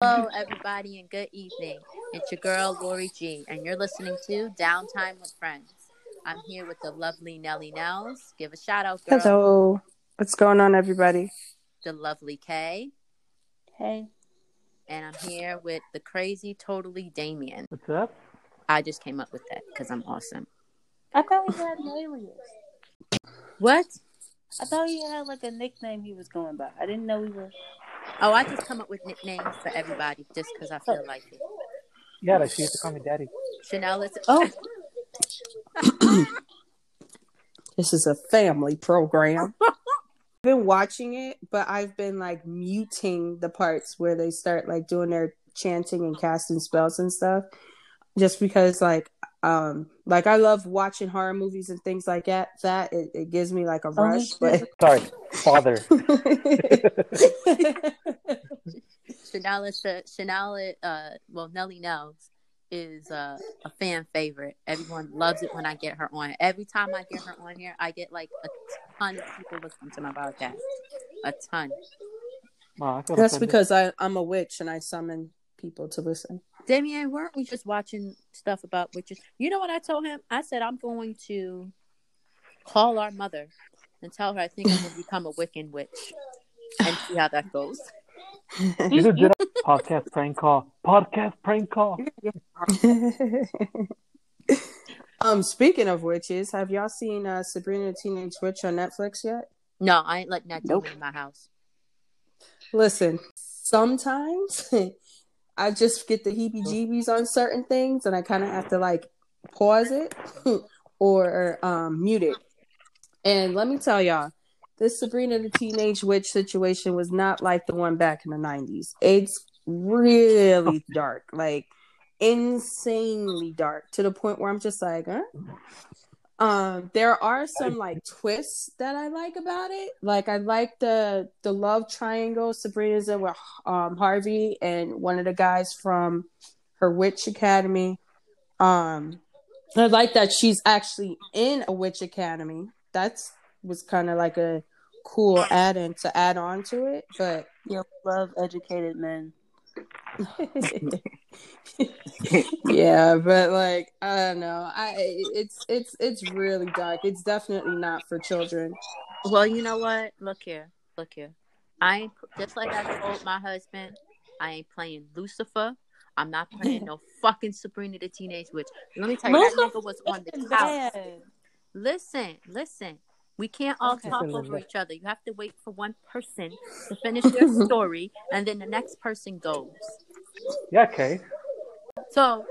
Hello, everybody, and good evening. It's your girl, Lori G, and you're listening to Downtime with Friends. I'm here with the lovely Nelly Nels. Give a shout out, girl. Hello. What's going on, everybody? The lovely Kay. Hey. And I'm here with the crazy, totally Damien. What's up? I just came up with that because I'm awesome. I thought he had an alias. What? I thought he had like a nickname he was going by. I didn't know he was. Oh, I just come up with nicknames for everybody just because I feel like it. Yeah, like she used to call me daddy. Chanel is. Oh. This is a family program. I've been watching it, but I've been like muting the parts where they start like doing their chanting and casting spells and stuff. Just because like um like I love watching horror movies and things like that. That it, it gives me like a rush, but Sorry, father. Chanel is Chanel. Uh, well, Nelly Nels is uh, a fan favorite. Everyone loves it when I get her on. Every time I get her on here, I get like a ton of people listening to my podcast. A ton. Wow, That's offended. because I, I'm a witch and I summon people to listen. Damien, weren't we just watching stuff about witches? You know what I told him? I said I'm going to call our mother and tell her I think I'm going to become a Wiccan witch and see how that goes. These are Jedi podcast prank call. Podcast prank call. um, speaking of witches, have y'all seen uh, Sabrina the Teenage Witch on Netflix yet? No, I ain't letting that Nope. in my house. Listen, sometimes I just get the heebie-jeebies on certain things, and I kind of have to like pause it or um, mute it. And let me tell y'all, this Sabrina the Teenage Witch situation was not like the one back in the '90s. It's really dark, like insanely dark, to the point where I'm just like, huh? Um, there are some like twists that I like about it. Like I like the the love triangle Sabrina's in with um Harvey and one of the guys from her witch academy. Um, I like that she's actually in a witch academy. That's was kind of like a cool add-in to add on to it, but Yeah, love educated men. Yeah, but like I don't know. I it's it's it's really dark. It's definitely not for children. Well, you know what? Look here, look here. I ain't just like I told my husband. I ain't playing Lucifer. I'm not playing no fucking Sabrina the Teenage Witch. Let me tell you, that nigga was on the Fucking couch. Listen, listen. We can't all Okay. talk over each other. You have to wait for one person to finish their story, and then the next person goes. Yeah, okay. So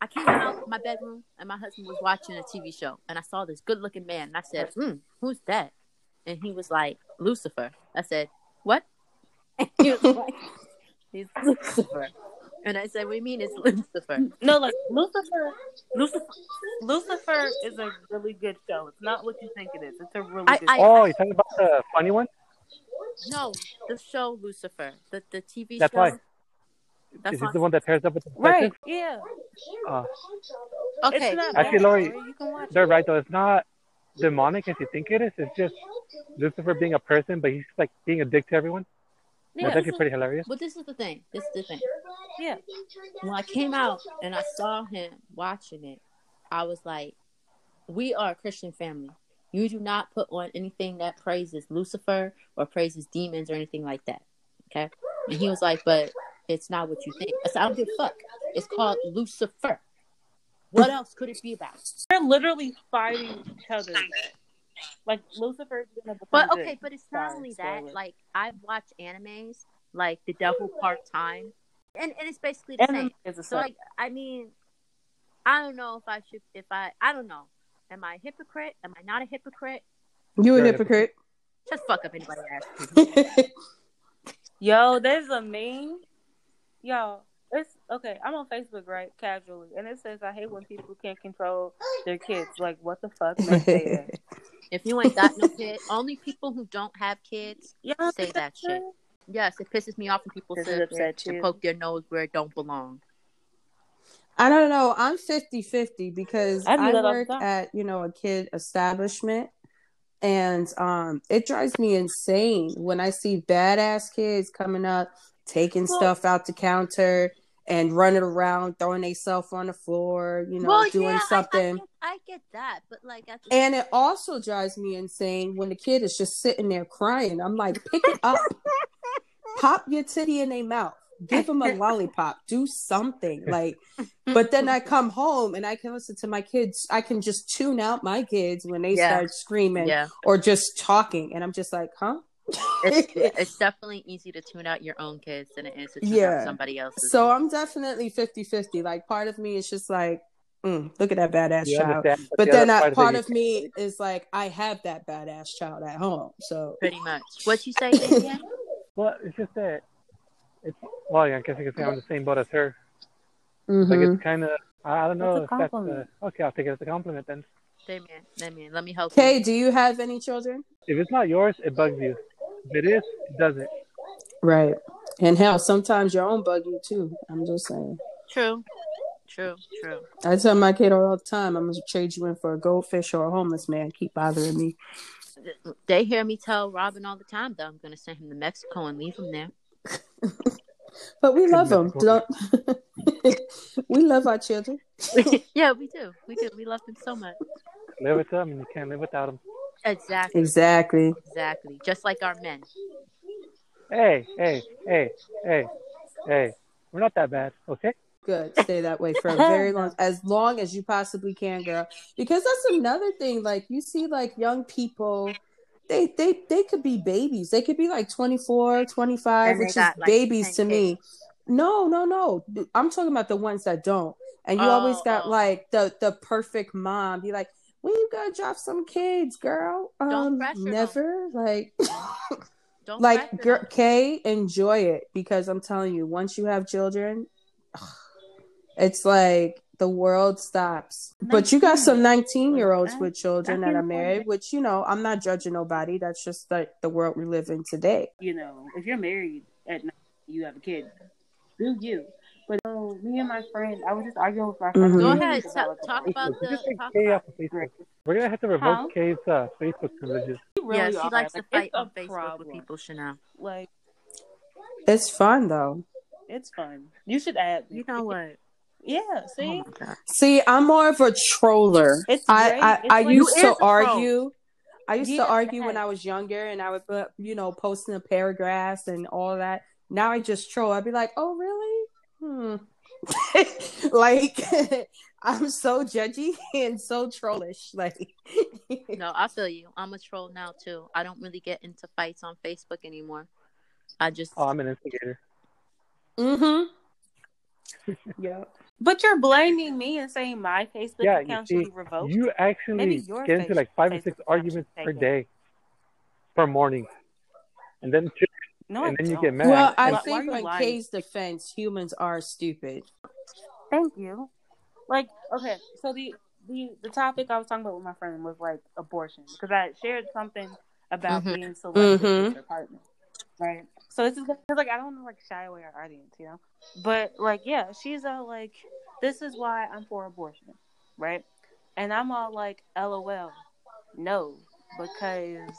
I came out of my bedroom and my husband was watching a TV show and I saw this good looking man and I said, hmm, who's that? And he was like, Lucifer. I said, What? And he was like, He's Lucifer. And I said, "We mean it's Lucifer? No, like Lucifer. Lucifer. Lucifer is a really good show. It's not what you think it is. It's a really I- good. I- Oh, you're talking about the funny one? No, the show Lucifer. The the TV That's show. why. That's Is this on- the one that pairs up with the right? detective? Yeah. Uh, Okay. It's not Actually, bad, Lori, You can watch they're it. right though. It's not demonic as you think it is. It's just Lucifer being a person, but he's like being a dick to everyone. Yeah, That's this actually is- pretty hilarious. But this is the thing. This is the thing. Yeah. when I came out and I saw him watching it, I was like, "We are a Christian family. You do not put on anything that praises Lucifer or praises demons or anything like that." Okay, and he was like, "But it's not what you think." I said, "I don't give a fuck. It's called Lucifer. What else could it be about?" They're literally fighting each other. Like Lucifer is gonna become But okay, but it's not Sorry, only that. spoiler. Like I've watched animes like The Devil Part Time, and and it's basically the Anime same. is a So suck. like, I mean, I don't know if I should, if I, I don't know. Am I a hypocrite? Am I not a hypocrite? You a You're a hypocrite. Just fuck up anybody asks. Yo, there's a meme. Yo, it's okay. I'm on Facebook, right? Casually, and it says, "I hate when people can't control their kids." Like, what the fuck? They. If you ain't got no kid, only people who don't have kids Yo, say that shit. Yes, it pisses me off when people say sit it upset and poke their nose where it don't belong. I don't know. I'm 50 50 because I I, that all the work at, you know, a kid establishment. And um, it drives me insane when I see badass kids coming up taking Well- stuff out the counter and running around, throwing themselves on the floor, you know, well, doing yeah, I- something. I, get, I get that, but like the And it also drives me insane when the kid is just sitting there crying. I'm like, pick it up, pop your titty in their mouth, give them a lollipop, do something. Like, but then I come home and I can listen to my kids. I can just tune out my kids when they Yeah. start screaming yeah, or just talking, and I'm just like, huh? It's, it's definitely easy to tune out your own kids than it is to tune Yeah. out somebody else's. so kids. I'm definitely 50 50. Like, part of me is just like, mm, look at that badass You child. understand? But the then other that part that of me is like, I have that badass child at home. So, pretty much. What you say, Damien? Well, it's just that it's well, yeah, I guess you could say I'm the same boat as her. mhm. Like it's kind of I don't know That's a if that's compliment. uh, okay. I'll take it as a compliment then. Damien, Damien, let me help Kay, you. do you have any children? If it's not yours, it bugs you. If it is, it doesn't. Right. And hell, sometimes your own bug you too. I'm just saying. True, true, true. I tell my kid all the time, I'm gonna trade you in for a goldfish or a homeless man. Keep bothering me. They hear me tell Robin all the time that I'm going to send him to Mexico and leave him there. But we love them. Don't we love our children? yeah, we do. We do. We love them so much. Live with them, and you can't live without them. Exactly. Exactly. Exactly. Just like our men. Hey, hey, hey, hey, hey. We're not that bad, okay? Good. Stay that way for a very long as long as you possibly can, girl. Because that's another thing. Like you see like young people they they they could be babies. They could be like 24, 25, which is like, babies 10 to me. No, no, no. I'm talking about the ones that don't. And you Oh, always got oh. like the the perfect mom. Be like, when you gonna drop some kids, girl? Don't Um, pressure them. never. Like, Don't like, pressure girl, them. Kay, enjoy it because I'm telling you, once you have children, it's like the world stops. But you got some 19 year olds with children that are married, which you know, I'm not judging nobody. That's just like the world we live in today. you know, if you're married at night, you have a kid, do you? But so me and my friend, I was just arguing with my friend. Mhm. Go ahead. Talk, talk about We the. just take Talk Kay about, off of Facebook. We're gonna have to revoke Huh? Kay's uh, Facebook privileges. We really yeah, she are. likes Like, to fight on Facebook problem. with people, Chanel. Like It's fun though. it's fun. You should add. me. You know what? Yeah. Oh See, my God. See, I'm more of a troller. It's I great. I, It's I like- used to is troll. argue. I used Yeah, to argue when. I was younger, and I would put, you know, posting the paragraphs and all that. Now I just troll. I'd be like, "Oh, really? Hmm." like I'm so judgy and so trollish. Like, No, I feel you. I'm a troll now too. I don't really get into fights on Facebook anymore. I just Oh, I'm an instigator. mm-hmm. yeah. but you're blaming me and saying my Facebook Yeah, account should be revoked. You Maybe actually your get into like five or six arguments per day, per morning, and then no, and I then you don't. get mad. Well, I Why- why think are in lying? Kay's defense, humans are stupid. Thank you. Like, okay, so the the the topic I was talking about with my friend was like abortion because I shared something about Mhm. being selective Mhm. with your partner, right? So this is it's like I don't want to like shy away our audience, you know. But like, yeah, she's all like, "This is why I'm for abortion," right? And I'm all like, "LOL, no," because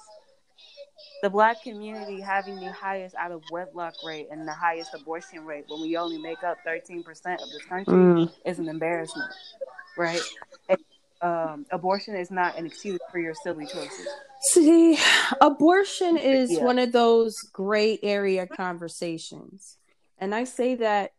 the black community having the highest out of wedlock rate and the highest abortion rate when we only make up 13% of this country Mm. is an embarrassment, right? And, um, abortion is not an excuse for your silly choices. See, abortion is Yeah. one of those gray area conversations. And I say that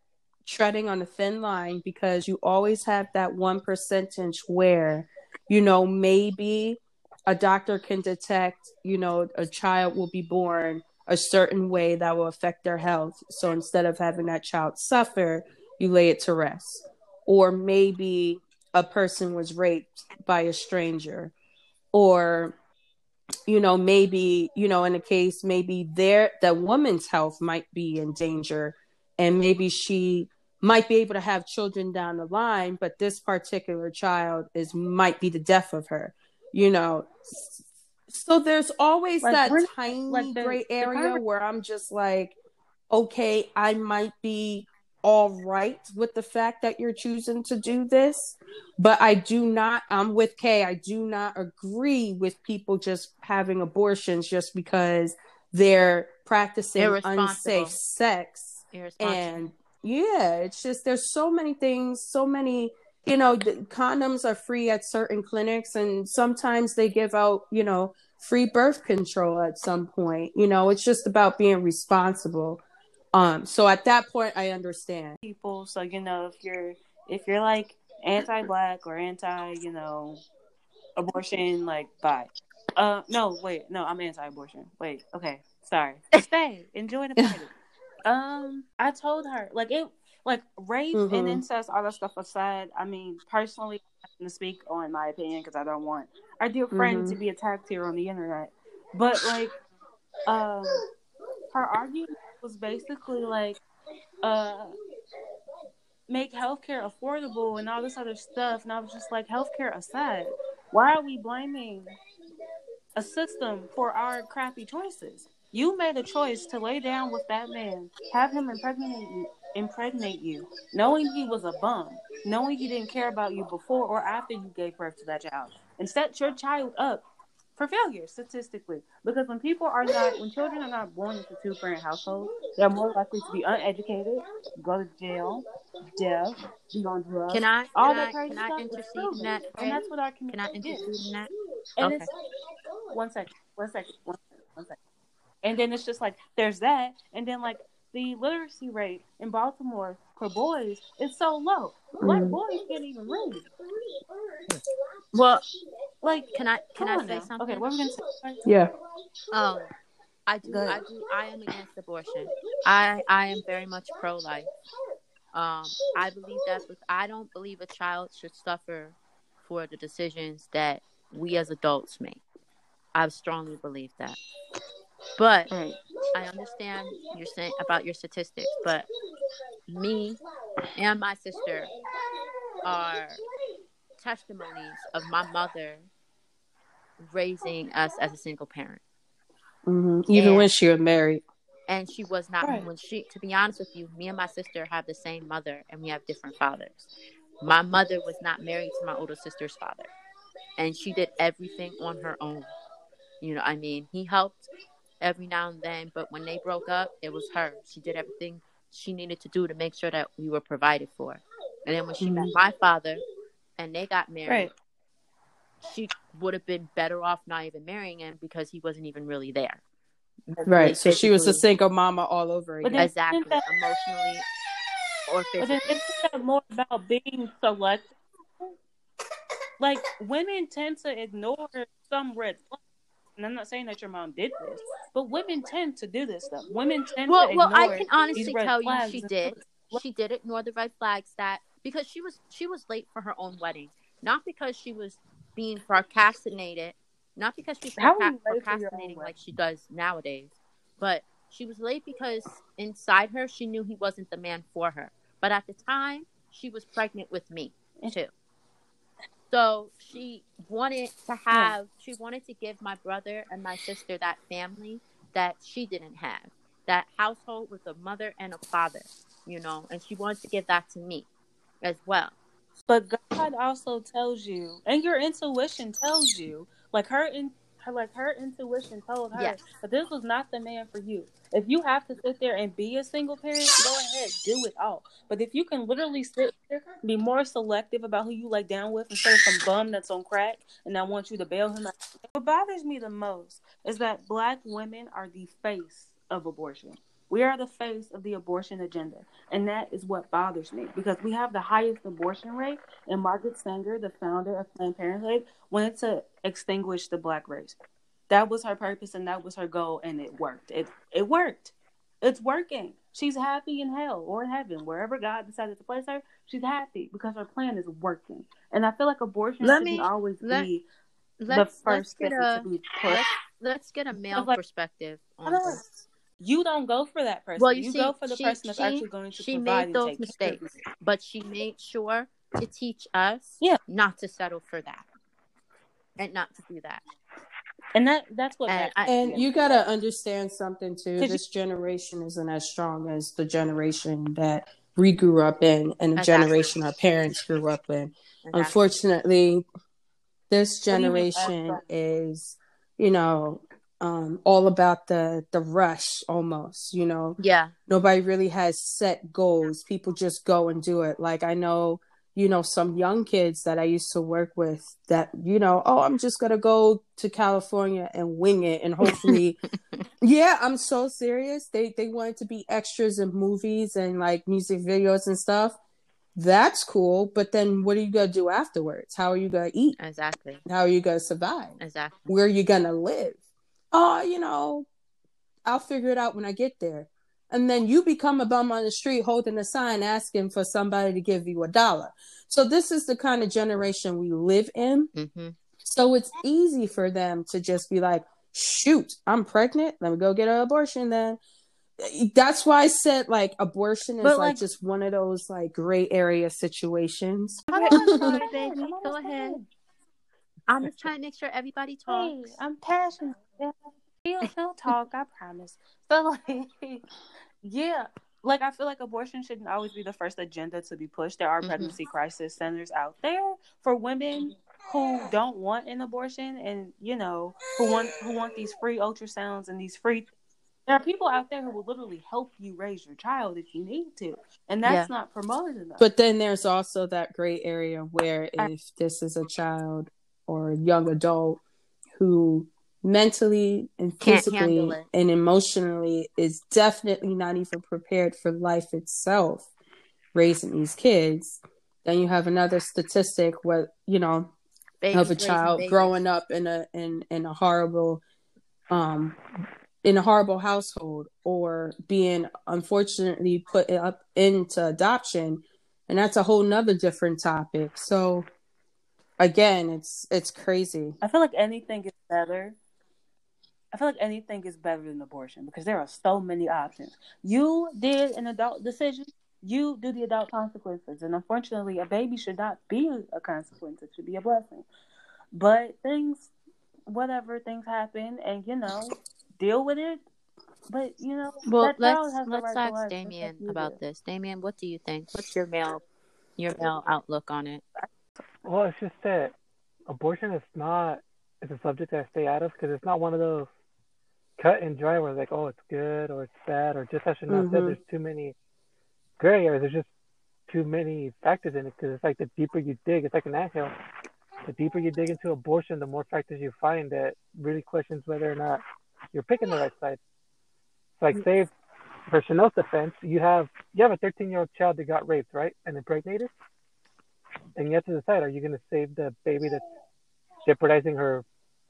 treading on a thin line because you always have that one percentage where, you know, maybe a doctor can detect, you know, a child will be born a certain way that will affect their health. So instead of having that child suffer, you lay it to rest. Or maybe a person was raped by a stranger. Or you know maybe you know in a case maybe their the woman's health might be in danger and maybe she might be able to have children down the line but this particular child is might be the death of her you know so there's always Like, that tiny like the- gray area where i'm just like okay i might be all right with the fact that you're choosing to do this but I do not, I'm with Kay, I do not agree with people just having abortions just because they're practicing unsafe sex. And yeah it's just there's so many things so many you know the condoms are free at certain clinics and sometimes they give out you know free birth control at some point you know it's just about being responsible um so at that point i understand people. So you know, if you're if you're like anti-black or anti, you know, abortion, like bye. Uh, no, wait, no, I'm anti-abortion. Wait, okay, sorry. Stay, enjoy the party. um, I told her like it, like rape and Mhm. incest, all that stuff aside. I mean, personally, I'm going to speak on my opinion because I don't want our dear friend Mhm. to be attacked here on the internet. But like, um, her argument was basically like, uh make healthcare affordable and all this other stuff. And I was just like, healthcare aside, why are we blaming a system for our crappy choices? You made a choice to lay down with that man, have him impregnate you, impregnate you, knowing he was a bum, knowing he didn't care about you before or after you gave birth to that child, and set your child up for failure statistically. Because when people are not, when children are not born into two parent households, they're more likely to be uneducated, go to jail, deaf, be on drugs. Can I all can that I, crazy can I stuff is intercede in that? And that's what our community Can I intercede is. in that? And Okay. it's one second, one second, one second, one second. And then it's just like there's that, and then like the literacy rate in Baltimore for boys is so low. Black Mhm. boys can't even read. Well, Like, can I can I say now. something? Okay, what are we gonna say? yeah Um, I do, I do, I am against abortion. I, I am very much pro-life. Um, I believe that, but I don't believe a child should suffer for the decisions that we as adults make. I strongly believe that. But Right. I understand you're saying about your statistics, but me and my sister are testimonies of my mother raising us as a single parent. hmm even And- when she was married and she was not Right. when she to be honest with you me and my sister have the same mother and we have different fathers my mother was not married to my older sister's father and she did everything on her own you know i mean he helped every now and then but when they broke up it was her. She did everything she needed to do to make sure that we were provided for. And then when she met mm-hmm. my father and they got married Right. she would have been better off not even marrying him because he wasn't even really there. Right. Like, so she was a single mama all over again then- exactly. that- emotionally or But isn't that more about being selective? Like women tend to ignore some red flags. And I'm not saying that your mom did this, but women tend to do this stuff. Women tend Well, to well, I can honestly tell you she did. She did ignore the red flags that because she was she was late for her own wedding, not because she was being procrastinated, not because she's proca- you late for your own procrastinating like she does nowadays, but she was late because inside her she knew he wasn't the man for her. But at the time, she was pregnant with me too. So she wanted to hmm. have, she wanted to give my brother and my sister that family that she didn't have, that household with a mother and a father, you know, and she wanted to give that to me as well. But God also tells you, and your intuition tells you, like her in her like her intuition told her Yes. that this was not the man for you. If you have to sit there and be a single parent, go ahead, do it all. But if you can literally sit there, be more selective about who you lay down with instead of some bum that's on crack and I want you to bail him out. What bothers me the most is that black women are the face of abortion. We are the face of the abortion agenda. And that is what bothers me because we have the highest abortion rate. And Margaret Sanger, the founder of Planned Parenthood, wanted to extinguish the black race. That was her purpose and that was her goal, and it worked. It it worked. It's working. She's happy in hell or in heaven, wherever God decided to place her. She's happy because her plan is working. And I feel like abortion Let shouldn't me- always let- be Let's the first step to be pushed. let's, get a male like- perspective on this. You don't go for that person. Well, you you see, go for the she- person that's she- actually going to she provide made and those take mistakes. but she made sure to teach us Yeah. not to settle for that and not to do that. And that that's what And. I- And you gotta understand something too. 'Cause you- This generation isn't as strong as the generation that we grew up in, and the Exactly. generation our parents grew up in. Exactly. Unfortunately, this What do you mean, as generation is, you know, um all about the the rush almost you know Yeah. nobody really has set goals people just go and do it like i know you know some young kids that i used to work with that you know oh i'm just gonna go to california and wing it and hopefully yeah i'm so serious. They they wanted to be extras in movies and like music videos and stuff. That's cool but then what are you gonna do afterwards? How are you gonna eat? Exactly. how are you gonna survive? Exactly. where are you gonna live? Oh you know i'll figure it out when i get there and then you become a bum on the street holding a sign asking for somebody to give you a dollar so this is the kind of generation we live in hmm so it's easy for them to just be like shoot i'm pregnant let me go get an abortion then that's why i said like abortion is like, like- just one of those like gray area situations Okay, I'm sorry, baby. I'm Go ahead. I'm just trying to make sure everybody Hey, talks. I'm passionate. He'll, he'll talk, I promise. So like, yeah, like I feel like abortion shouldn't always be the first agenda to be pushed. There are Mhm. pregnancy crisis centers out there for women who don't want an abortion, and you know who want who want these free ultrasounds and these free. There are people out there who will literally help you raise your child if you need to, and that's not promoted enough. But then there's also that gray area where if this is a child or a young adult who mentally and physically and emotionally is definitely not even prepared for life itself raising these kids, then you have another statistic where, you know, Babies of a child babies. growing up in a in in a horrible um in a horrible household or being unfortunately put up into adoption and that's a whole nother different topic so again it's it's crazy I feel like anything is better. I feel like anything is better than abortion because there are so many options. You did an adult decision. You do the adult consequences, and unfortunately, a baby should not be a consequence. It should be a blessing. But things, whatever things happen, and you know, deal with it. But you know, Well, that let's has let's right to ask life, Damien about do. this. Damien, what do you think? What's your male your male outlook on it? Well, it's just that abortion is not it's a subject that I stay out of because it's not one of those cut and dry where like oh it's good or it's bad or just as Chanel said Mhm. there's too many gray areas. There's just too many factors in it because it's like the deeper you dig, it's like an anthill. The deeper you dig into abortion, the more factors you find that really questions whether or not you're picking the right side. It's like say for Chanel's defense, you have you have a 13 year old child that got raped, right, and impregnated, and you have to decide: are you going to save the baby that's jeopardizing her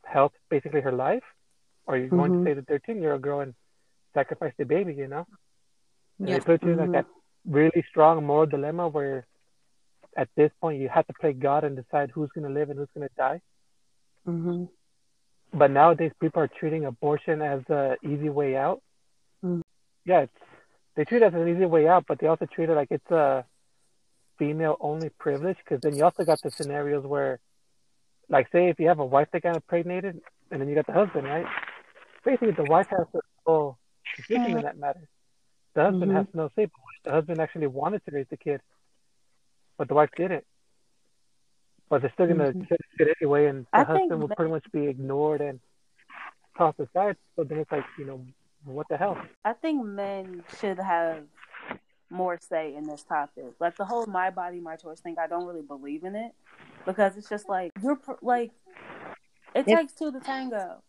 health, basically her life, or you're you going Mhm. to save the 13 year old girl and sacrifice the baby? You know, and Yeah. they put you in like that really strong moral dilemma where, at this point, you have to play God and decide who's going to live and who's going to die. hmm But nowadays, people are treating abortion as an easy way out. Mm. Yeah, it's, they treat it as an easy way out, but they also treat it like it's a female-only privilege. Because then you also got the scenarios where, like, say if you have a wife that got impregnated, and then you got the husband, right? Basically, the wife has the full decision in that matter. The husband Mhm. has no say. The husband actually wanted to raise the kid, but the wife didn't. But they're still gonna Mhm. it anyway, and the I husband will that- pretty much be ignored and tossed aside. So then it's like, you know, what the hell? I think men should have more say in this topic. Like the whole "my body, my choice" thing, I don't really believe in it because it's just like you're pr- like it takes two to tango,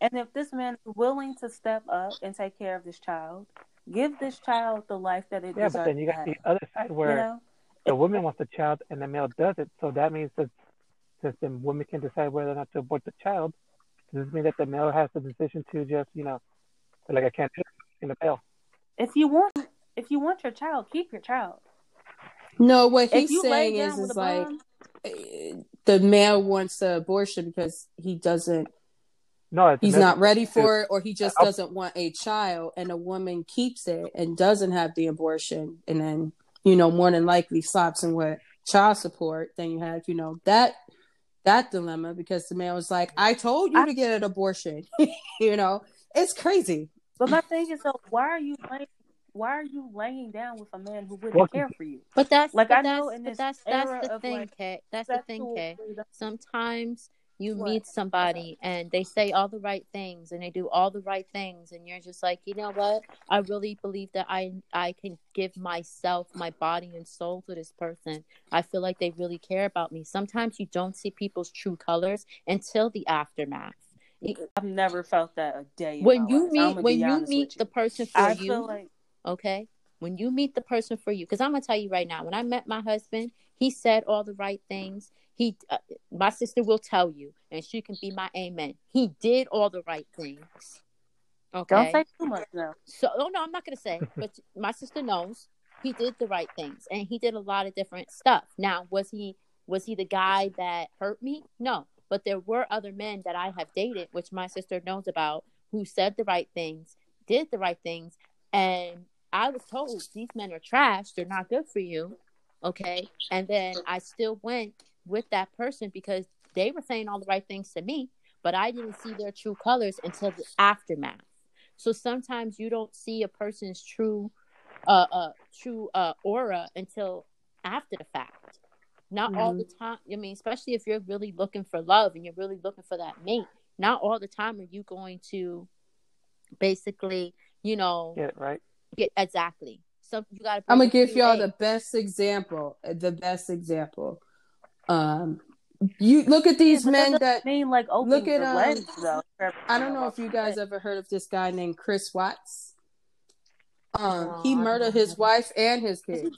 and if this man is willing to step up and take care of this child, give this child the life that it Yeah, deserves. but then you got the other side where you know, the woman wants the child and the male doesn't. So that means that since the woman can decide whether or not to abort the child, does this mean that the male has the decision to just, you know, like I can't do it in the bail? if you want, if you want your child, keep your child. no what If he's saying is is like bum, eh, the male wants the abortion because he doesn't No, it's he's not ready for it or he just I'll- doesn't want a child and a woman keeps it and doesn't have the abortion and then you know more than likely slaps him with child support then you have you know that that dilemma because the man was like i told you I- to get an abortion you know it's crazy but my thing is, though, why are you laying, why are you laying down with a man who wouldn't Well, care for you? But that's Like, but I that's know in but this that's that's the thing, like, Kay. That's the thing, Sexual Kay. freedom. Sometimes you What? meet somebody and they say all the right things and they do all the right things and you're just like you know what? I really believe that i i can give myself my body and soul to this person. I feel like they really care about me. Sometimes you don't see people's true colors until the aftermath. I've never felt that a day. when you meet when you meet with the person for I you feel like okay? When you meet the person for you because i'm gonna tell you right now when i met my husband he said all the right things. He uh, my sister will tell you and she can be my amen. He did all the right things. Okay? don't say too much now. so oh no i'm not gonna say but my sister knows he did the right things and he did a lot of different stuff. Now was he was he the guy that hurt me? No but there were other men that i have dated which my sister knows about who said the right things did the right things and i was told these men are trash. They're not good for you okay and then i still went with that person because they were saying all the right things to me but i didn't see their true colors until the aftermath so sometimes you don't see a person's true uh uh true uh aura until after the fact. Not all the time. I mean, especially if you're really looking for love and you're really looking for that mate, not all the time are you going to basically, you know, Get right. get exactly. So you gotta I'm gonna give y'all A. the best example. The best example. Um, you look at these Yeah, men that that mean like open look at, um, legs though. I don't know if you guys ever heard of this guy named Chris Watts. Um, No, he murdered his wife and his Is he kids,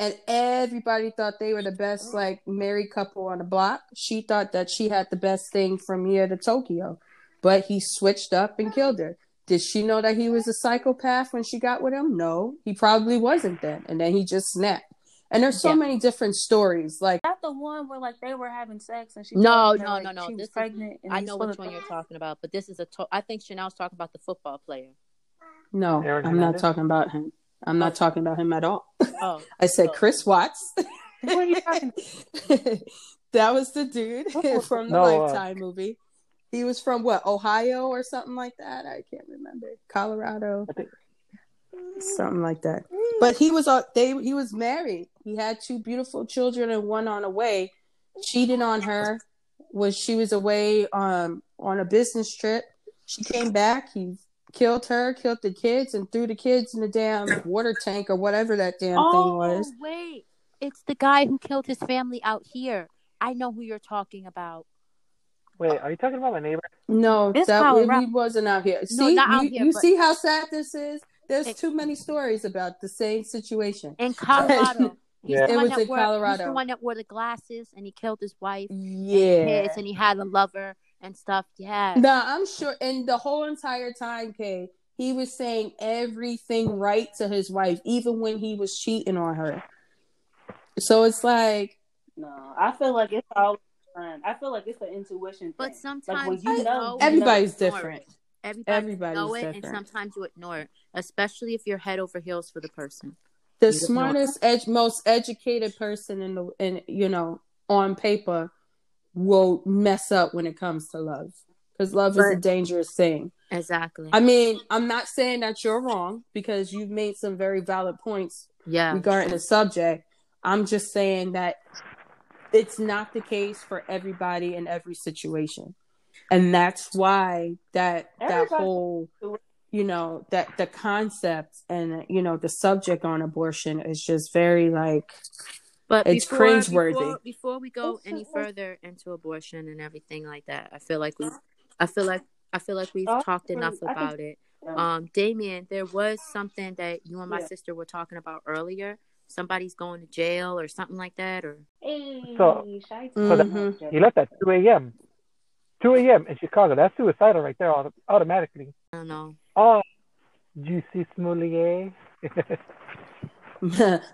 and everybody thought they were the best like married couple on the block. She thought that she had the best thing from here to Tokyo, but he switched up and killed her. Did she know that he was a psychopath when she got with him? No, he probably wasn't then, and then he just snapped. And there's so Yeah. many different stories. Like Is that the one where like they were having sex and she No, told him no, like, no, no. she This was is- pregnant and I know which one you're talking about, but this is a. To- I think Chanel's talking about the football player. no, Aaron I'm not talking about him. I'm not talking about him at all. Oh, I said Oh. Chris Watts. Who are you talking that was the dude from the No, uh, Lifetime movie. He was from what Ohio or something like that. I can't remember. Colorado, think something like that. But he was uh, they he was married. He had two beautiful children and one on the way. Cheated on her. Was she was away um on a business trip. She came back. He killed her, killed the kids, and threw the kids in the damn water tank or whatever that damn thing oh was. wait, it's the guy who killed his family out here. I know who you're talking about. Wait, are you talking about my neighbor? No, It's that Colorado. he wasn't out here. No, see, not out you, here, you but- see how sad this is. There's It- too many stories about the same situation. In Colorado. He's Yeah. the It one was that in wore, He's the one that wore the glasses and he killed his wife and Yeah. kids and he had a lover and stuff. Yeah. No, I'm sure. And the whole entire time, Kay, he was saying everything right to his wife, even when he was cheating on her. So it's like, No, I feel like it's all. I feel like it's an intuition thing. But sometimes when you you know- know, everybody's you ignore different. it. Everybody Everybody's know it, different. and sometimes you ignore it, especially if you're head over heels for the person. The You smartest, ed- most educated person in the, in you know, on paper, will mess up when it comes to love, because love is a dangerous thing. Exactly. I mean, I'm not saying that you're wrong because you've made some very valid points yeah. regarding the subject. I'm just saying that it's not the case for everybody in every situation. And that's why that that whole you know that the concept and you know the subject on abortion is just very like But It's before, cringeworthy. Before, before we go It's any just- further into abortion and everything like that, I feel like we, I feel like, I feel like we've Oh, talked really? enough I think- about it. Um, Damien, there was something that you and my Yeah. sister were talking about earlier. Somebody's going to jail or something like that, or Hey, So- Shiesty. So that-. He left at 2 a.m. 2 a.m. in Chicago. That's suicidal right there, auto- automatically. I don't know. Oh, Jussie Smollett.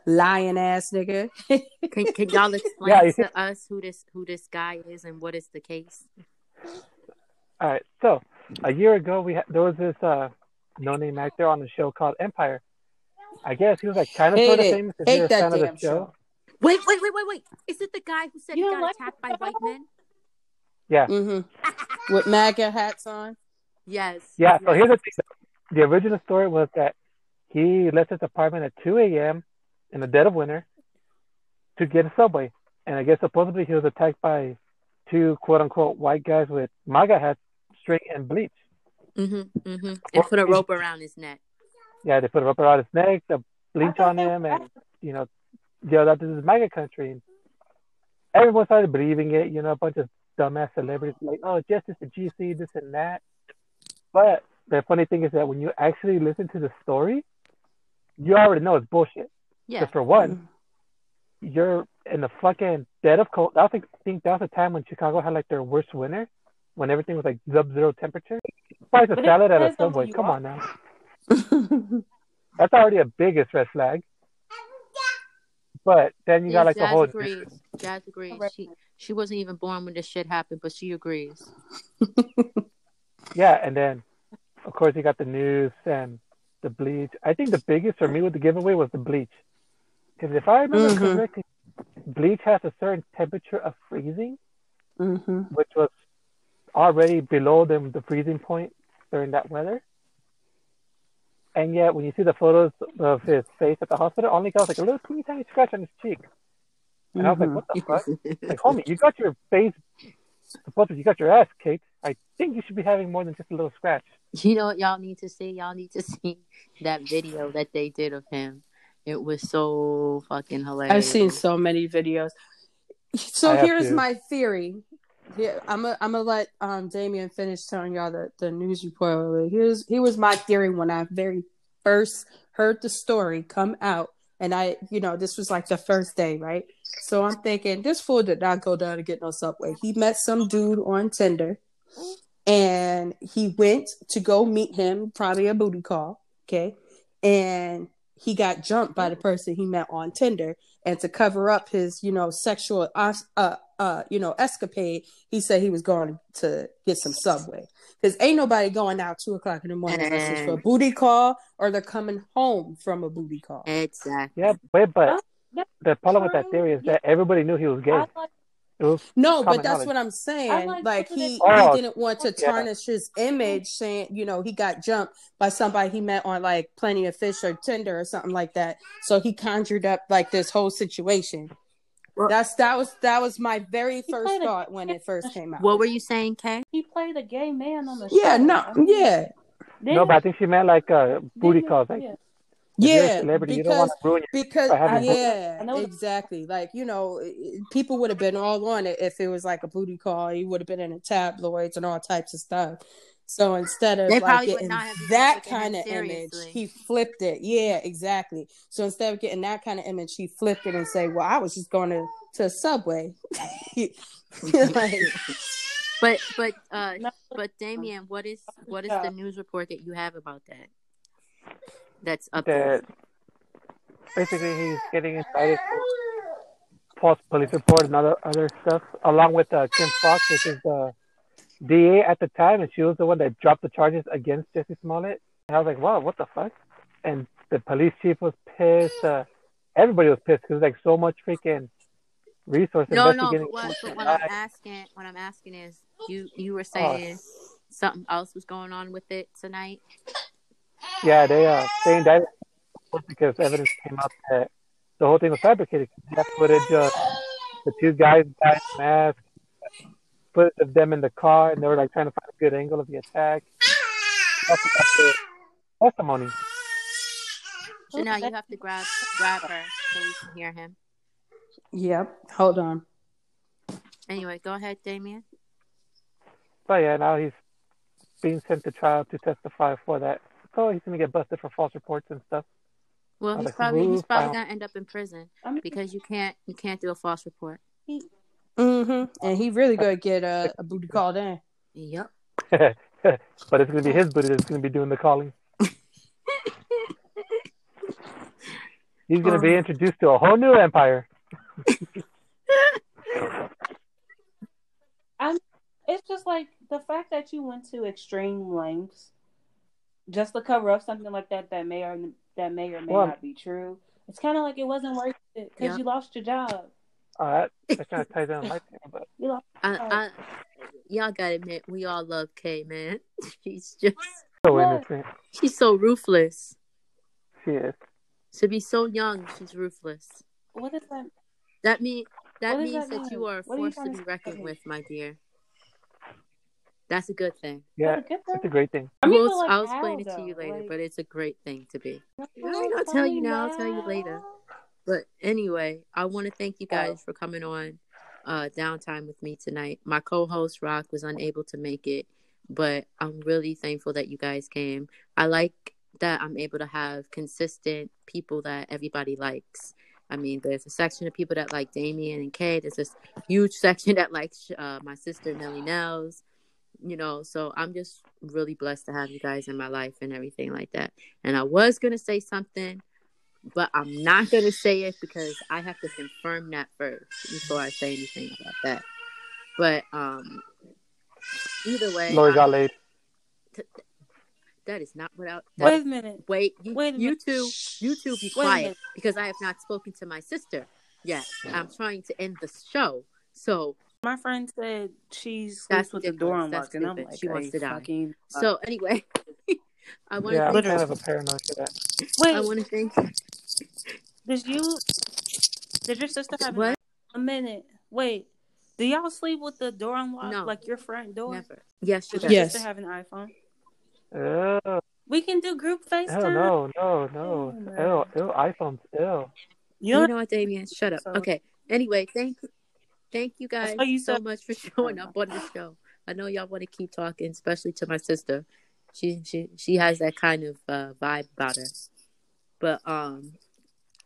lion ass nigga. Can, can y'all explain Yeah, you- to us who this who this guy is and what is the case? All right. So a year ago, we had there was this uh, no-name actor on the show called Empire. I guess he was like kind of Hate sort of famous if Hate you're a that fan of the show. show. Wait, wait, wait, wait, wait! Is it the guy who said You he got like attacked by white men? Yeah. Mm-hmm. With MAGA hats on. Yes. Yeah. So here's the thing. The original story was that he left his apartment at 2 a.m. in the dead of winter to get a subway, and I guess supposedly he was attacked by two quote unquote white guys with MAGA hats string, and bleach. Mm-hmm. Mm-hmm. And put a rope around his neck. Yeah, they put a rope around his neck, the bleach on him, and you know, yeah, that this is MAGA country. And everyone started believing it. You know, a bunch of dumbass celebrities like, oh, justice to GC, this and that. But the funny thing is that when you actually listen to the story, you already know it's bullshit. Yeah. Because for one, you're in the fucking dead of cold. I think think that was a time when Chicago had like their worst winter, when everything was like sub zero temperature. Price a salad at a on subway. Come on now, that's already a biggest red flag. But then you got Yeah, like the Jazz whole agrees. Jazz agrees. She she wasn't even born when this shit happened, but she agrees. yeah, and then of course you got the news and the bleach. I think the biggest for me with the giveaway was the bleach, because if I remember Mhm. correctly, bleach has a certain temperature of freezing. hmm which was already below the, the freezing point during that weather. And yet, when you see the photos of his face at the hospital, only got like a little teeny tiny scratch on his cheek. And I was like, mm-hmm. what the fuck? Like, homie, you got your face, supposedly you got your ass kicked. I think you should be having more than just a little scratch. You know what y'all need to see? Y'all need to see that video that they did of him. It was so fucking hilarious. I've seen so many videos. So I here's to. my theory. Here, I'm gonna I'm gonna let um Damien finish telling y'all the, the news report. Here's here was my theory when I very first heard the story come out, and I you know this was like the first day, right? So I'm thinking this fool did not go down to get no subway. He met some dude on Tinder, and he went to go meet him, probably a booty call, okay, and he got jumped by the person he met on Tinder and to cover up his, you know, sexual, uh, uh, you know, escapade, he said he was going to get some Subway. Because ain't nobody going out two o'clock in the morning unless it's for a booty call or they're coming home from a booty call. Exactly. Yeah, wait, but Oh, the problem with that theory is Yeah. that everybody knew he was gay. Like was No, but that's knowledge. what I'm saying. I like like he, putting it- he Oh, didn't want to yeah. tarnish his image, saying you know he got jumped by somebody he met on like Plenty of Fish or Tinder or something like that. So he conjured up like this whole situation. Well- That's that was that was my very first played a- thought when it first came out. What were you saying, Kay? he played a gay man on the show. yeah, no, yeah, didn't no, but? I think she meant like uh, booty Didn't calls. Like, Yeah. if you're yeah. celebrity, you don't Because want to ruin because by yeah, I know the- exactly. Like you know, it- it- people would have been all on it if it was like a booty call. He would have been in the tabloids and all types of stuff. So instead of They like getting not have even that kind of image, he flipped it. Yeah, exactly. So instead of getting that kind of image, he flipped it and say, "Well, I was just going to to Subway." like, But but uh but Damien, what is what is Yeah. the news report that you have about that? That's up there. that basically he's getting indicted for false police report and other other stuff, along with uh, Kim Foxx, which is the DA at the time, and she was the one that dropped the charges against Jussie Smollett. And I was like, wow, what the fuck? And the police chief was pissed. Uh, everybody was pissed because like so much freaking resource No, no. But what, but what I'm asking, what I'm asking is, you you were saying something else was going on with it tonight. Yeah, they uh they indicted because evidence came out that the whole thing was fabricated. Have footage of the two guys without masks, footage of them in the car, and they were like trying to find a good angle of the attack. That's about the testimony. So now you have to grab grab her so we can hear him. yep. Hold on. Anyway, go ahead, Damien. But yeah, now he's being sent to trial to testify for that. So he's gonna get busted for false reports and stuff. Well, he's like, probably he's probably gonna end up in prison I mean, because you can't you can't do a false report. Hmm And he really gonna get a, a booty call then. Yep. but it's gonna be his booty that's gonna be doing the calling. He's gonna be introduced to a whole new empire. I'm, it's just like the fact that you went to extreme lengths just to cover up something like that that may or that may or may Well- not be true. It's kind of like it wasn't worth it because Yeah. you lost your job. Uh, that, that kind of ties in my thing, but You lost. I, I, y'all gotta admit, we all love Kay, man. She's just so innocent. she's so ruthless. She is. To be so young, she's ruthless. What is that? That mean that What means that that, you are a What are you to be reckoned say? with, my dear. That's a good thing. Yeah, That's a good it's a great thing. I mean, We'll- but, like, I'll how, explain it to you later, Like- but it's a great thing to be. I ain't Like, gonna tell you now. I'll tell you later. But anyway, I want to thank you Oh. guys for coming on uh downtime with me tonight. My co-host Rock was unable to make it, but I'm really thankful that you guys came. I like that I'm able to have consistent people that everybody likes. I mean, there's a section of people that like Damien and Kay. There's this huge section that likes uh, my sister Nelly Nels. You know, so I'm just really blessed to have you guys in my life and everything like that. And I was gonna say something, but I'm not gonna say it because I have to confirm that first before I say anything about that. But um, either way, Lori got laid. that is not without. I. Wait a minute. wait, you, Wait a you minute. two, you two, be quiet minute. because I have not spoken to my sister yet. I'm trying to end the show, so My friend said she's That's sleeps with the door ridiculous. unlocked, and I'm like, She wants "Are to you die." fucking- so anyway, I want Yeah, to I'm thank. kind of a paranoid for that. wait, I want to thank. did you? Did your sister have an What? A minute. Wait. Do y'all sleep with the door unlocked, No. like your front door? Never. Yes, she Does does. your Yes. sister have an iPhone? Oh, We can do group FaceTime. hell no, no, no. Oh, man. Ew, ew, iPhone's ill. You You know, know what, Damien? Shut up. So- Okay. Anyway, thank thank you guys what you so said. much for showing up on the show. I know y'all want to keep talking, especially to my sister. She she she has that kind of uh, vibe about her. But um,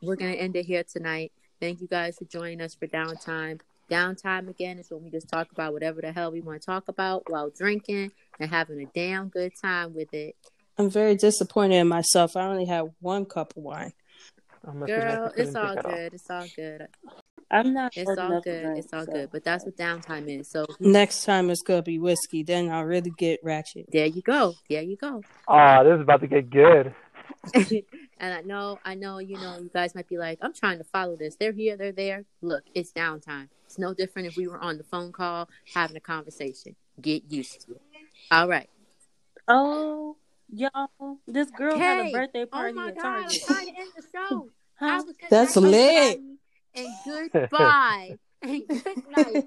we're gonna end it here tonight. Thank you guys for joining us for downtime. Downtime again is when we just talk about whatever the hell we want to talk about while drinking and having a damn good time with it. I'm very disappointed in myself. I only had one cup of wine. Unless you like Girl, it's all take it off. good. It's all good. I'm not. It's all good. drink, It's all so- good. But that's what downtime is. So Next time it's gonna be whiskey. Then I'll really get ratchet. there you go. There you go. Ah, this is about to get good. and I know, I know, you know, you guys might be like, I'm trying to follow this. They're here, they're there. Look, it's downtime. It's no different if we were on the phone call having a conversation. Get used to it. All right. Oh, y'all! This girl had a Hey, birthday Oh party my at God, I'm trying to end the show. Huh? Have a good That's night, lit. everybody, And goodbye. and good night.